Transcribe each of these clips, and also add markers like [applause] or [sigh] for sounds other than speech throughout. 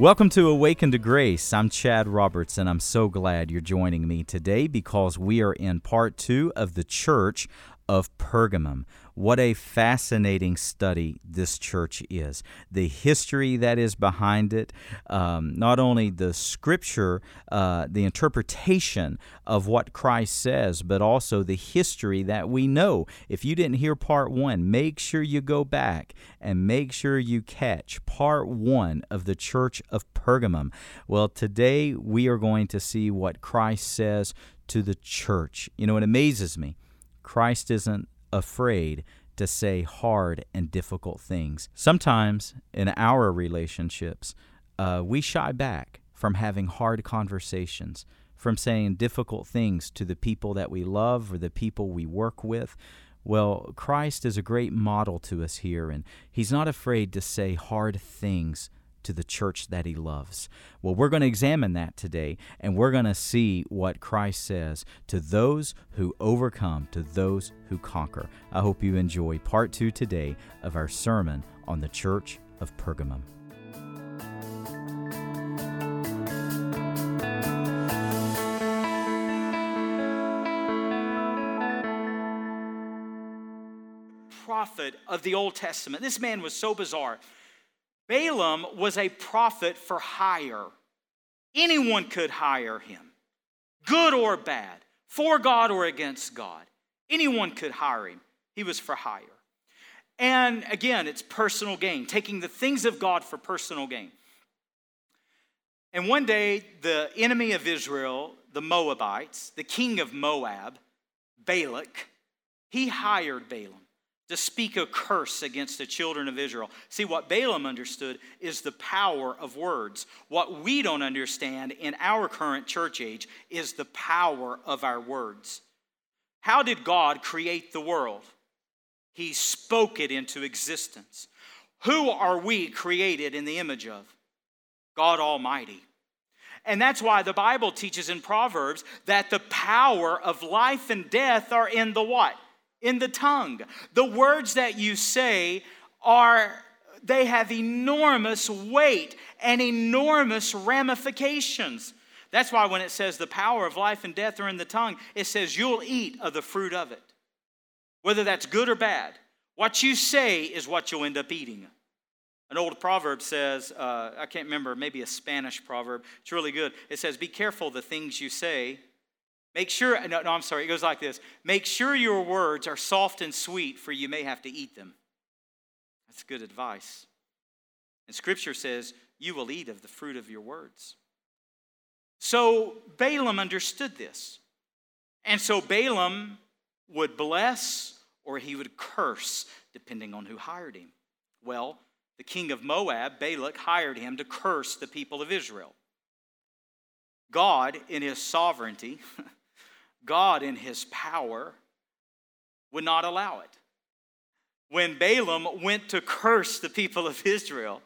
Welcome to Awaken to Grace. I'm Chad Roberts, and I'm so glad you're joining me today because we are in part two of the Church of Pergamum. What a fascinating study this church is. The history that is behind it, um, not only the scripture, uh, the interpretation of what Christ says, but also the history that we know. If you didn't hear part one, make sure you go back and make sure you catch part one of the church of Pergamum. Well, today we are going to see what Christ says to the church. You know, it amazes me. Christ isn't afraid to say hard and difficult things. Sometimes in our relationships, uh, we shy back from having hard conversations, from saying difficult things to the people that we love or the people we work with. Well, Christ is a great model to us here, and He's not afraid to say hard things to the church that he loves. Well, we're going to examine that today, and we're going to see what Christ says to those who overcome, to those who conquer. I hope you enjoy part two today of our sermon on the church of Pergamum. Prophet of the Old Testament. This man was so bizarre. Balaam was a prophet for hire. Anyone could hire him, good or bad, for God or against God. Anyone could hire him. He was for hire. And again, it's personal gain, taking the things of God for personal gain. And one day, the enemy of Israel, the Moabites, the king of Moab, Balak, he hired Balaam to speak a curse against the children of Israel. See, what Balaam understood is the power of words. What we don't understand in our current church age is the power of our words. How did God create the world? He spoke it into existence. Who are we created in the image of? God Almighty. And that's why the Bible teaches in Proverbs that the power of life and death are in the what? In the tongue. The words that you say are they have enormous weight and enormous ramifications. That's why when it says the power of life and death are in the tongue, it says you'll eat of the fruit of it. Whether that's good or bad, what you say is what you'll end up eating. An old proverb says, uh, I can't remember, maybe a Spanish proverb. It's really good. It says, Be careful the things you say, Make sure, no, no, I'm sorry, it goes like this Make sure your words are soft and sweet, for you may have to eat them. That's good advice. And scripture says, You will eat of the fruit of your words. So Balaam understood this. And so Balaam would bless or he would curse, depending on who hired him. Well, the king of Moab, Balak, hired him to curse the people of Israel. God, in his sovereignty, [laughs] God, in his power, would not allow it. When Balaam went to curse the people of Israel,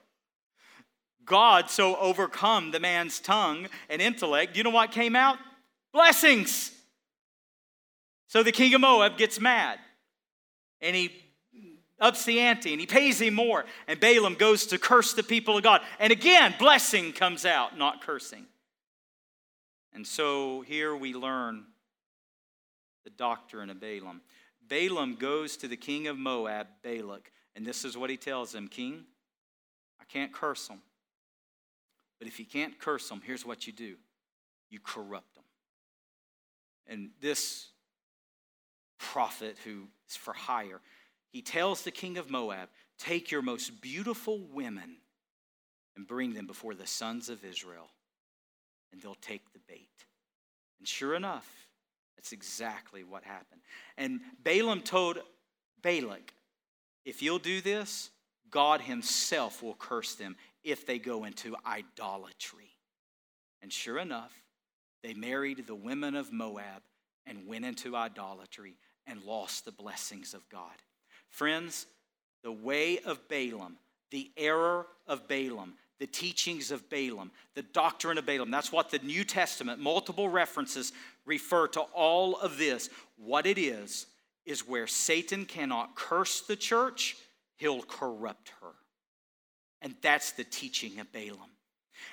God so overcome the man's tongue and intellect, you know what came out? Blessings. So the king of Moab gets mad and he ups the ante and he pays him more. And Balaam goes to curse the people of God. And again, blessing comes out, not cursing. And so here we learn the doctrine of Balaam. Balaam goes to the king of Moab, Balak, and this is what he tells him King, I can't curse them. But if you can't curse them, here's what you do you corrupt them. And this prophet who is for hire, he tells the king of Moab, Take your most beautiful women and bring them before the sons of Israel, and they'll take the bait. And sure enough, that's exactly what happened. And Balaam told Balak, if you'll do this, God Himself will curse them if they go into idolatry. And sure enough, they married the women of Moab and went into idolatry and lost the blessings of God. Friends, the way of Balaam, the error of Balaam, the teachings of Balaam, the doctrine of Balaam. That's what the New Testament, multiple references refer to all of this. What it is, is where Satan cannot curse the church, he'll corrupt her. And that's the teaching of Balaam.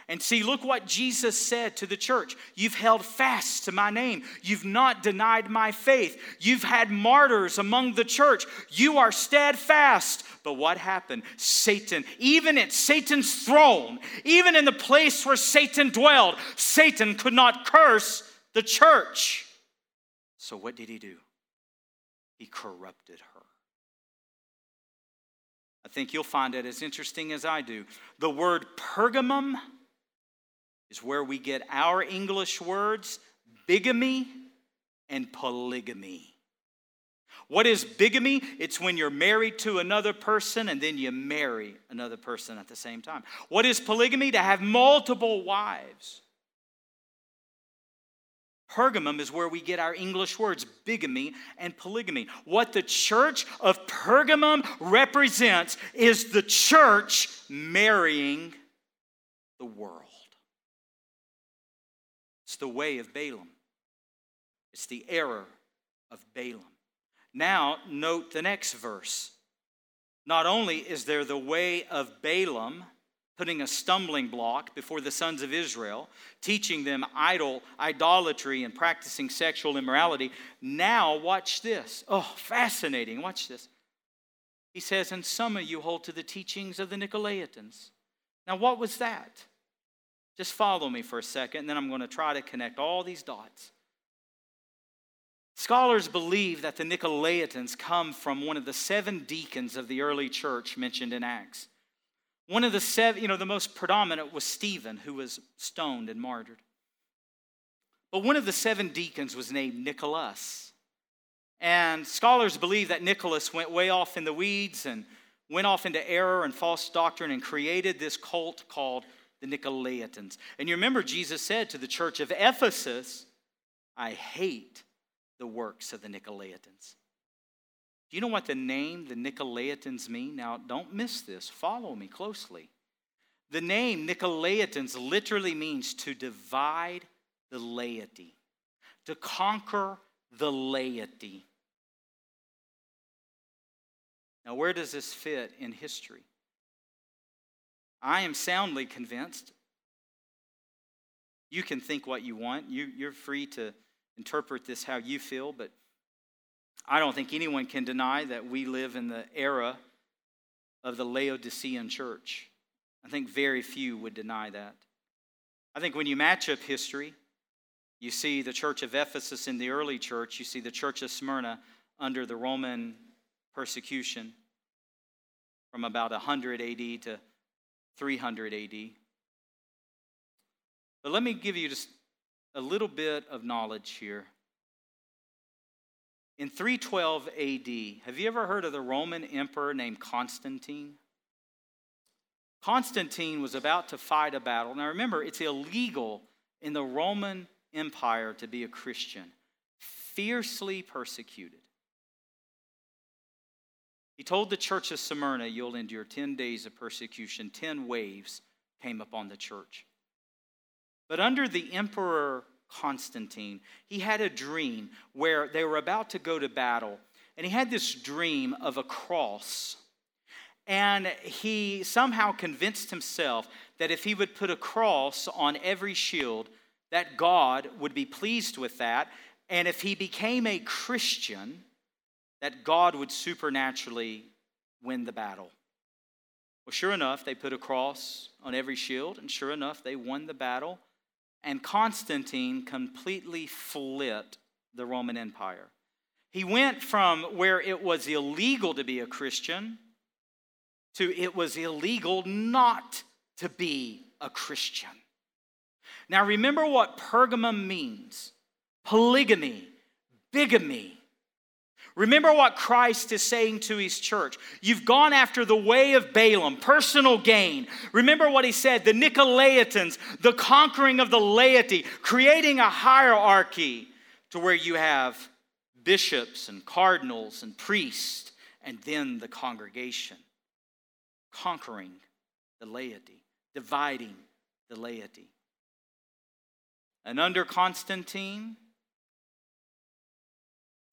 And see, look what Jesus said to the church. You've held fast to my name. You've not denied my faith. You've had martyrs among the church. You are steadfast. But what happened? Satan, even at Satan's throne, even in the place where Satan dwelled, Satan could not curse the church. So what did he do? He corrupted her. I think you'll find it as interesting as I do. The word Pergamum is where we get our English words bigamy and polygamy. What is bigamy? It's when you're married to another person and then you marry another person at the same time. What is polygamy? To have multiple wives. Pergamum is where we get our English words, bigamy and polygamy. What the church of Pergamum represents is the church marrying the world. The way of Balaam, it's the error of Balaam. Now, note the next verse. Not only is there the way of Balaam, putting a stumbling block before the sons of Israel, teaching them idol, idolatry, and practicing sexual immorality. Now, watch this. Oh, fascinating. Watch this. He says, And some of you hold to the teachings of the Nicolaitans. Now, what was that? Just follow me for a second, and then I'm going to try to connect all these dots. Scholars believe that the Nicolaitans come from one of the seven deacons of the early church mentioned in Acts. One of the seven, you know, the most predominant was Stephen, who was stoned and martyred. But one of the seven deacons was named Nicholas. And scholars believe that Nicholas went way off in the weeds and went off into error and false doctrine and created this cult called the Nicolaitans. And you remember Jesus said to the church of Ephesus, I hate the works of the Nicolaitans. Do you know what the name the Nicolaitans mean? Now, don't miss this. Follow me closely. The name Nicolaitans literally means to divide the laity, to conquer the laity. Now, where does this fit in history? I am soundly convinced. You can think what you want. You, you're free to interpret this how you feel, but I don't think anyone can deny that we live in the era of the Laodicean church. I think very few would deny that. I think when you match up history, you see the church of Ephesus in the early church, you see the church of Smyrna under the Roman persecution from about 100 AD to 300 AD. But let me give you just a little bit of knowledge here in 312 AD, have you ever heard of the Roman emperor named Constantine? Constantine was about to fight a battle. Now remember, it's illegal in the Roman Empire to be a Christian, fiercely persecuted. He told the church of Smyrna, You'll endure 10 days of persecution. 10 waves came upon the church. But under the emperor Constantine, he had a dream where they were about to go to battle. And he had this dream of a cross. And he somehow convinced himself that if he would put a cross on every shield, that God would be pleased with that. And if he became a Christian, that God would supernaturally win the battle. Well, sure enough, they put a cross on every shield, and sure enough, they won the battle and Constantine completely flipped the Roman Empire. He went from where it was illegal to be a Christian to it was illegal not to be a Christian. Now remember what Pergamum means polygamy, bigamy, Remember what Christ is saying to his church. You've gone after the way of Balaam, personal gain. Remember what he said the Nicolaitans, the conquering of the laity, creating a hierarchy to where you have bishops and cardinals and priests, and then the congregation. Conquering the laity, dividing the laity. And under Constantine,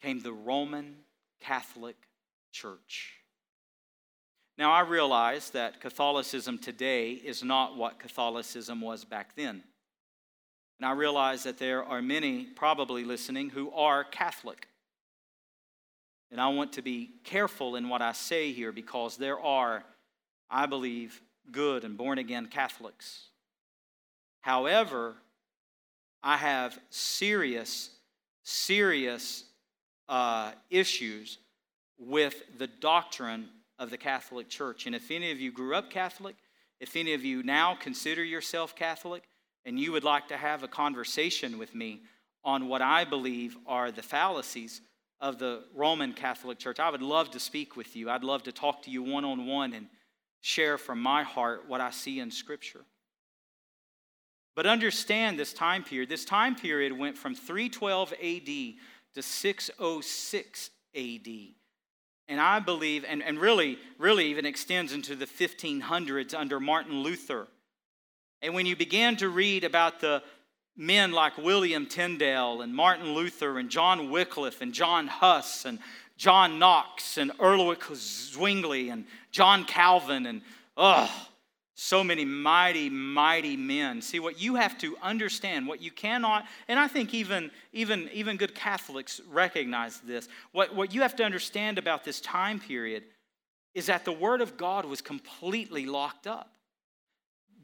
came the Roman Catholic Church. Now, I realize that Catholicism today is not what Catholicism was back then. And I realize that there are many probably listening who are Catholic. And I want to be careful in what I say here because there are, I believe, good and born again Catholics. However, I have serious, serious uh, issues with the doctrine of the Catholic Church. And if any of you grew up Catholic, if any of you now consider yourself Catholic, and you would like to have a conversation with me on what I believe are the fallacies of the Roman Catholic Church, I would love to speak with you. I'd love to talk to you one on one and share from my heart what I see in Scripture. But understand this time period. This time period went from 312 AD to 606 AD. And I believe, and, and really, really even extends into the 1500s under Martin Luther. And when you begin to read about the men like William Tyndale and Martin Luther and John Wycliffe and John Huss and John Knox and Ulrich Zwingli and John Calvin and, oh, so many mighty, mighty men. See, what you have to understand, what you cannot, and I think even, even, even good Catholics recognize this, what, what you have to understand about this time period is that the Word of God was completely locked up.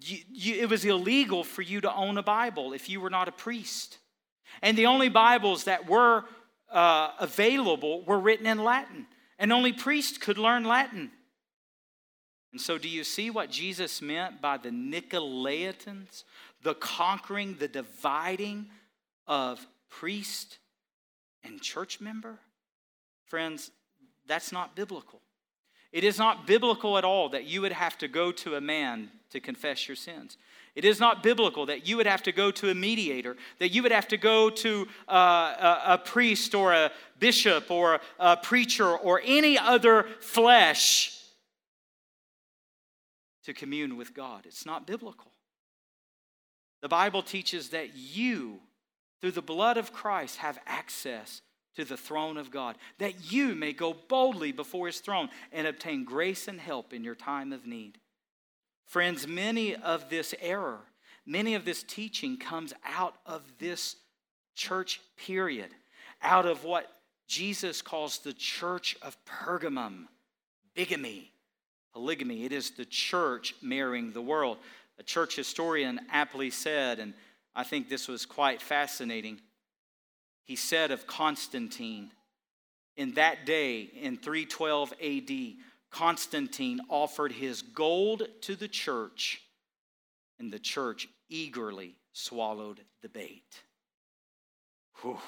You, you, it was illegal for you to own a Bible if you were not a priest. And the only Bibles that were uh, available were written in Latin, and only priests could learn Latin. And so, do you see what Jesus meant by the Nicolaitans, the conquering, the dividing of priest and church member? Friends, that's not biblical. It is not biblical at all that you would have to go to a man to confess your sins. It is not biblical that you would have to go to a mediator, that you would have to go to uh, a, a, priest or a bishop or a preacher or any other flesh to commune with God. It's not biblical. The Bible teaches that you, through the blood of Christ, have access to the throne of God, that you may go boldly before his throne and obtain grace and help in your time of need. Friends, many of this error, many of this teaching comes out of this church period, out of what Jesus calls the church of Pergamum, bigamy, polygamy. It is the church marrying the world. A church historian aptly said, and I think this was quite fascinating. He said of Constantine, in that day, in 312 AD, Constantine offered his gold to the church, and the church eagerly swallowed the bait. Whew.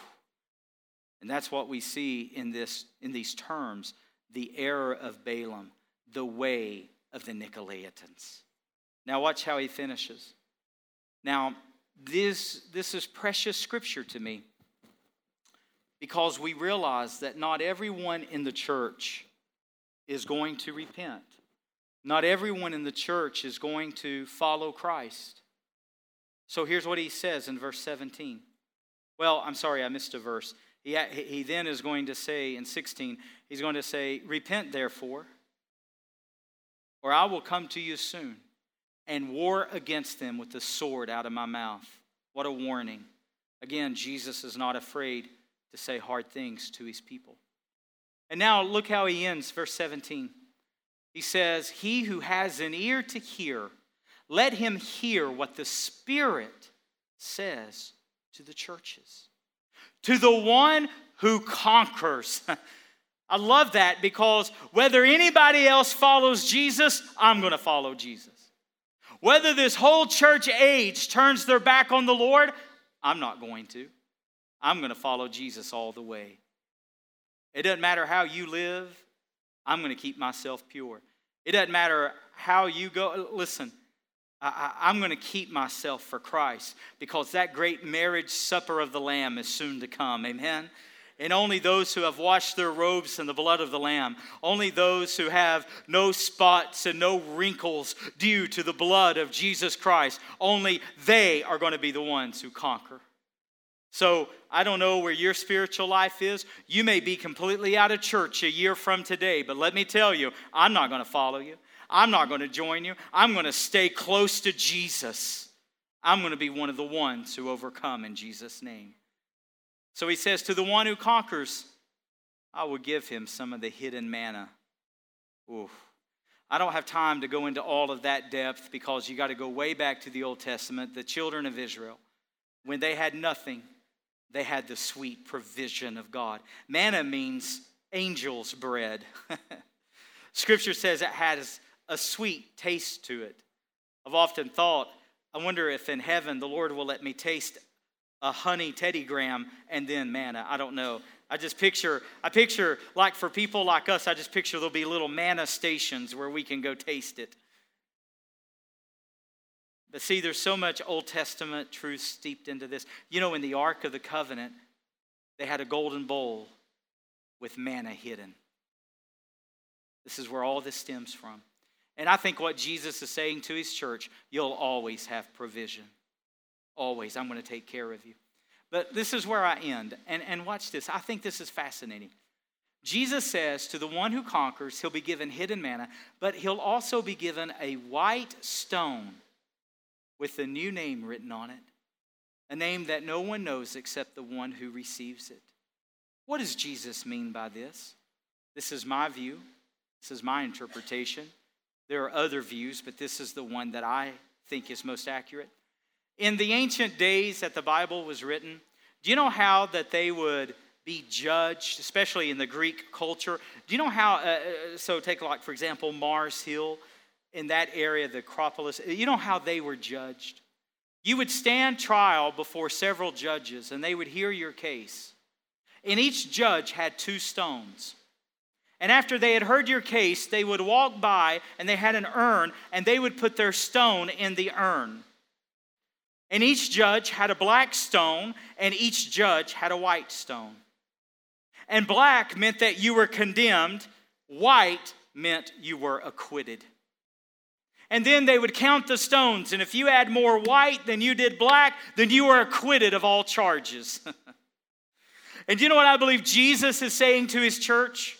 And that's what we see in, this, in these terms the error of Balaam the way of the Nicolaitans. Now, watch how he finishes. Now, this, this is precious scripture to me because we realize that not everyone in the church is going to repent. Not everyone in the church is going to follow Christ. So here's what he says in verse 17. Well, I'm sorry, I missed a verse. He, he then is going to say in 16, he's going to say, Repent therefore or I will come to you soon and war against them with the sword out of my mouth. What a warning. Again, Jesus is not afraid to say hard things to his people. And now look how he ends, verse 17. He says, He who has an ear to hear, let him hear what the Spirit says to the churches. To the one who conquers. [laughs] I love that because whether anybody else follows Jesus, I'm going to follow Jesus. Whether this whole church age turns their back on the Lord, I'm not going to. I'm going to follow Jesus all the way. It doesn't matter how you live, I'm going to keep myself pure. It doesn't matter how you go. Listen, I, am going to keep myself for Christ because that great marriage supper of the Lamb is soon to come. Amen and only those who have washed their robes in the blood of the Lamb, only those who have no spots and no wrinkles due to the blood of Jesus Christ, only they are going to be the ones who conquer. So I don't know where your spiritual life is. You may be completely out of church a year from today, but let me tell you, I'm not going to follow you. I'm not going to join you. I'm going to stay close to Jesus. I'm going to be one of the ones who overcome in Jesus' name. So he says, To the one who conquers, I will give him some of the hidden manna. Oof. I don't have time to go into all of that depth because you got to go way back to the Old Testament. The children of Israel, when they had nothing, they had the sweet provision of God. Manna means angel's bread. [laughs] Scripture says it has a sweet taste to it. I've often thought, I wonder if in heaven the Lord will let me taste a honey Teddy Graham and then manna. I don't know. I just picture, I picture, like for people like us, I just picture there'll be little manna stations where we can go taste it. But see, there's so much Old Testament truth steeped into this. You know, in the Ark of the Covenant, they had a golden bowl with manna hidden. This is where all this stems from. And I think what Jesus is saying to his church, you'll always have provision. Always. I'm going to take care of you. But this is where I end. And, and watch this. I think this is fascinating. Jesus says to the one who conquers, he'll be given hidden manna, but he'll also be given a white stone with a new name written on it, a name that no one knows except the one who receives it. What does Jesus mean by this? This is my view, this is my interpretation. There are other views, but this is the one that I think is most accurate. In the ancient days that the Bible was written, do you know how that they would be judged, especially in the Greek culture? Do you know how, uh, uh, so take like, for example, Mars Hill, in that area, the Acropolis, you know how they were judged? You would stand trial before several judges, and they would hear your case. And each judge had two stones. And after they had heard your case, they would walk by and they had an urn, and they would put their stone in the urn. And each judge had a black stone, and each judge had a white stone. And black meant that you were condemned, white meant you were acquitted. And then they would count the stones, and if you had more white than you did black, then you were acquitted of all charges. [laughs] and you know what I believe Jesus is saying to his church?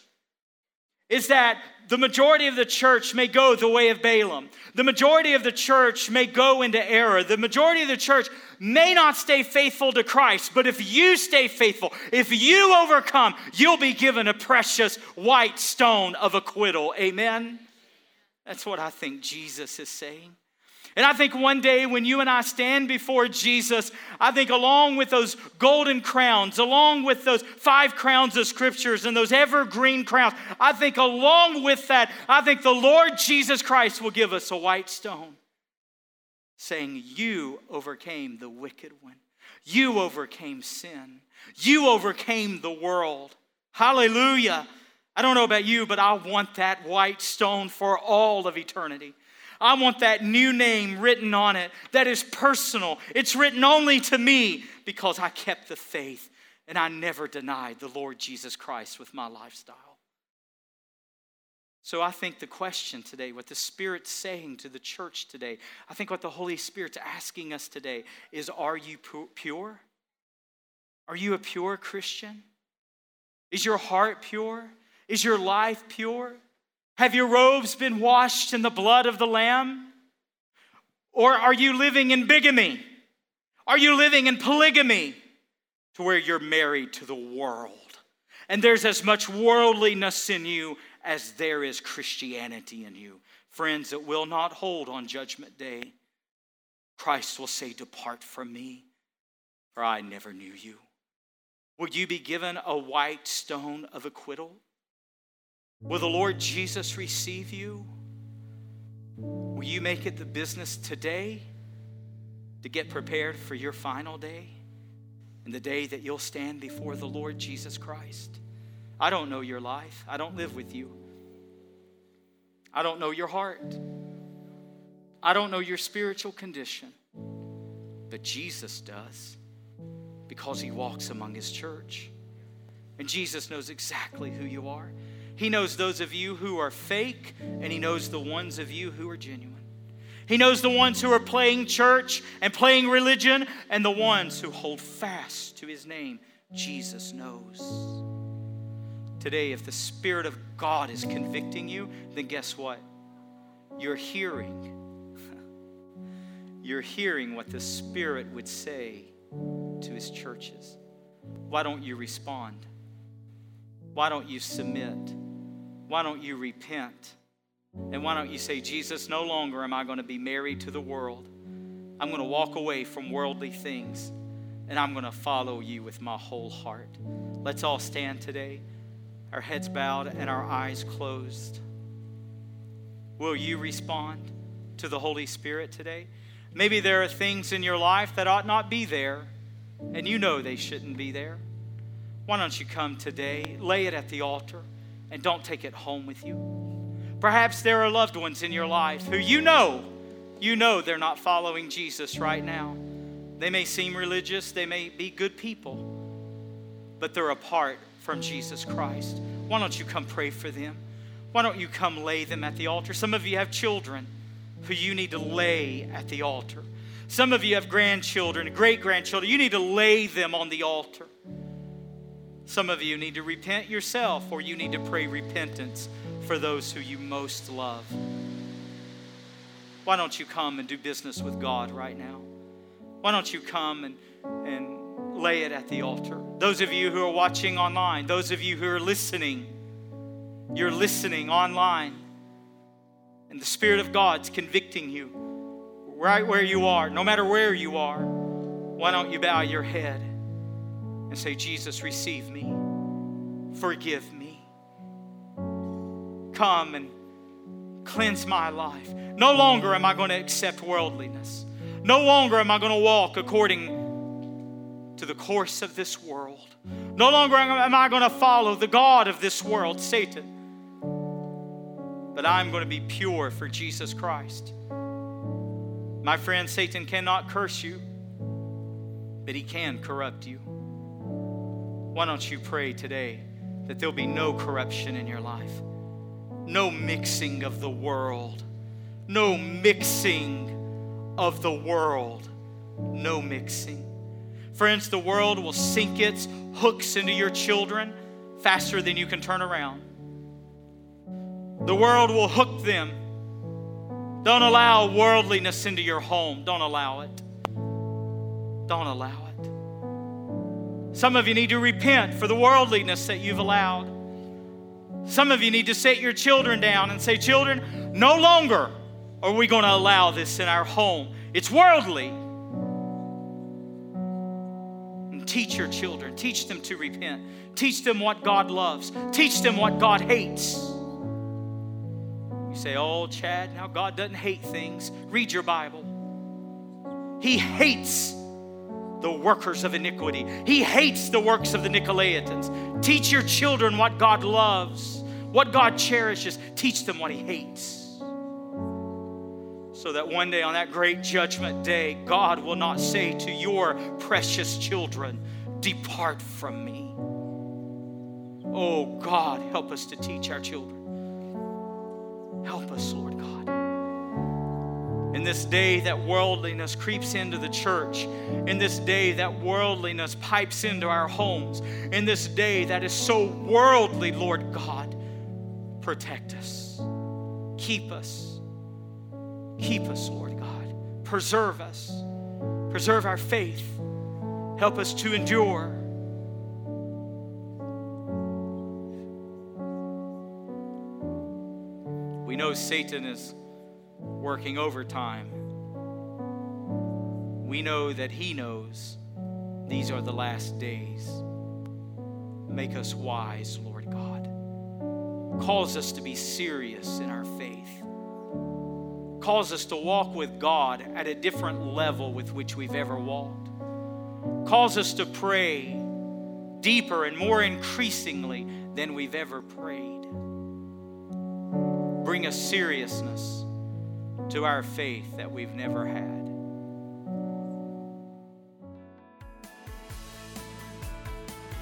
Is that the majority of the church may go the way of Balaam. The majority of the church may go into error. The majority of the church may not stay faithful to Christ, but if you stay faithful, if you overcome, you'll be given a precious white stone of acquittal. Amen? That's what I think Jesus is saying. And I think one day when you and I stand before Jesus, I think along with those golden crowns, along with those five crowns of scriptures and those evergreen crowns, I think along with that, I think the Lord Jesus Christ will give us a white stone saying, You overcame the wicked one, you overcame sin, you overcame the world. Hallelujah. I don't know about you, but I want that white stone for all of eternity. I want that new name written on it that is personal. It's written only to me because I kept the faith and I never denied the Lord Jesus Christ with my lifestyle. So I think the question today, what the Spirit's saying to the church today, I think what the Holy Spirit's asking us today is Are you pure? Are you a pure Christian? Is your heart pure? Is your life pure? Have your robes been washed in the blood of the Lamb? Or are you living in bigamy? Are you living in polygamy to where you're married to the world? And there's as much worldliness in you as there is Christianity in you. Friends, it will not hold on Judgment Day. Christ will say, Depart from me, for I never knew you. Will you be given a white stone of acquittal? Will the Lord Jesus receive you? Will you make it the business today to get prepared for your final day and the day that you'll stand before the Lord Jesus Christ? I don't know your life, I don't live with you. I don't know your heart. I don't know your spiritual condition. But Jesus does because he walks among his church. And Jesus knows exactly who you are. He knows those of you who are fake, and He knows the ones of you who are genuine. He knows the ones who are playing church and playing religion and the ones who hold fast to His name. Jesus knows. Today, if the Spirit of God is convicting you, then guess what? You're hearing. [laughs] You're hearing what the Spirit would say to His churches. Why don't you respond? Why don't you submit? Why don't you repent? And why don't you say, Jesus, no longer am I going to be married to the world. I'm going to walk away from worldly things and I'm going to follow you with my whole heart. Let's all stand today, our heads bowed and our eyes closed. Will you respond to the Holy Spirit today? Maybe there are things in your life that ought not be there, and you know they shouldn't be there. Why don't you come today, lay it at the altar, and don't take it home with you? Perhaps there are loved ones in your life who you know, you know they're not following Jesus right now. They may seem religious, they may be good people, but they're apart from Jesus Christ. Why don't you come pray for them? Why don't you come lay them at the altar? Some of you have children who you need to lay at the altar. Some of you have grandchildren, great grandchildren. You need to lay them on the altar. Some of you need to repent yourself, or you need to pray repentance for those who you most love. Why don't you come and do business with God right now? Why don't you come and, and lay it at the altar? Those of you who are watching online, those of you who are listening, you're listening online, and the Spirit of God's convicting you right where you are, no matter where you are. Why don't you bow your head? And say, Jesus, receive me, forgive me. Come and cleanse my life. No longer am I going to accept worldliness. No longer am I going to walk according to the course of this world. No longer am I going to follow the God of this world, Satan. But I'm going to be pure for Jesus Christ. My friend, Satan cannot curse you, but he can corrupt you. Why don't you pray today that there'll be no corruption in your life, no mixing of the world, no mixing of the world, no mixing. Friends, the world will sink its hooks into your children faster than you can turn around. The world will hook them. Don't allow worldliness into your home. Don't allow it. Don't allow it. Some of you need to repent for the worldliness that you've allowed. Some of you need to set your children down and say, Children, no longer are we going to allow this in our home. It's worldly. And teach your children, teach them to repent, teach them what God loves, teach them what God hates. You say, Oh, Chad, now God doesn't hate things. Read your Bible. He hates the workers of iniquity. He hates the works of the Nicolaitans. Teach your children what God loves, what God cherishes. Teach them what He hates. So that one day on that great judgment day, God will not say to your precious children, Depart from me. Oh God, help us to teach our children. Help us, Lord. In this day that worldliness creeps into the church, in this day that worldliness pipes into our homes, in this day that is so worldly, Lord God, protect us. Keep us. Keep us, Lord God. Preserve us. Preserve our faith. Help us to endure. We know Satan is working overtime. We know that He knows these are the last days. Make us wise, Lord God. Cause us to be serious in our faith. Cause us to walk with God at a different level with which we've ever walked. Cause us to pray deeper and more increasingly than we've ever prayed. Bring us seriousness to our faith that we've never had.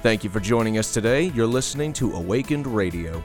Thank you for joining us today. You're listening to Awakened Radio.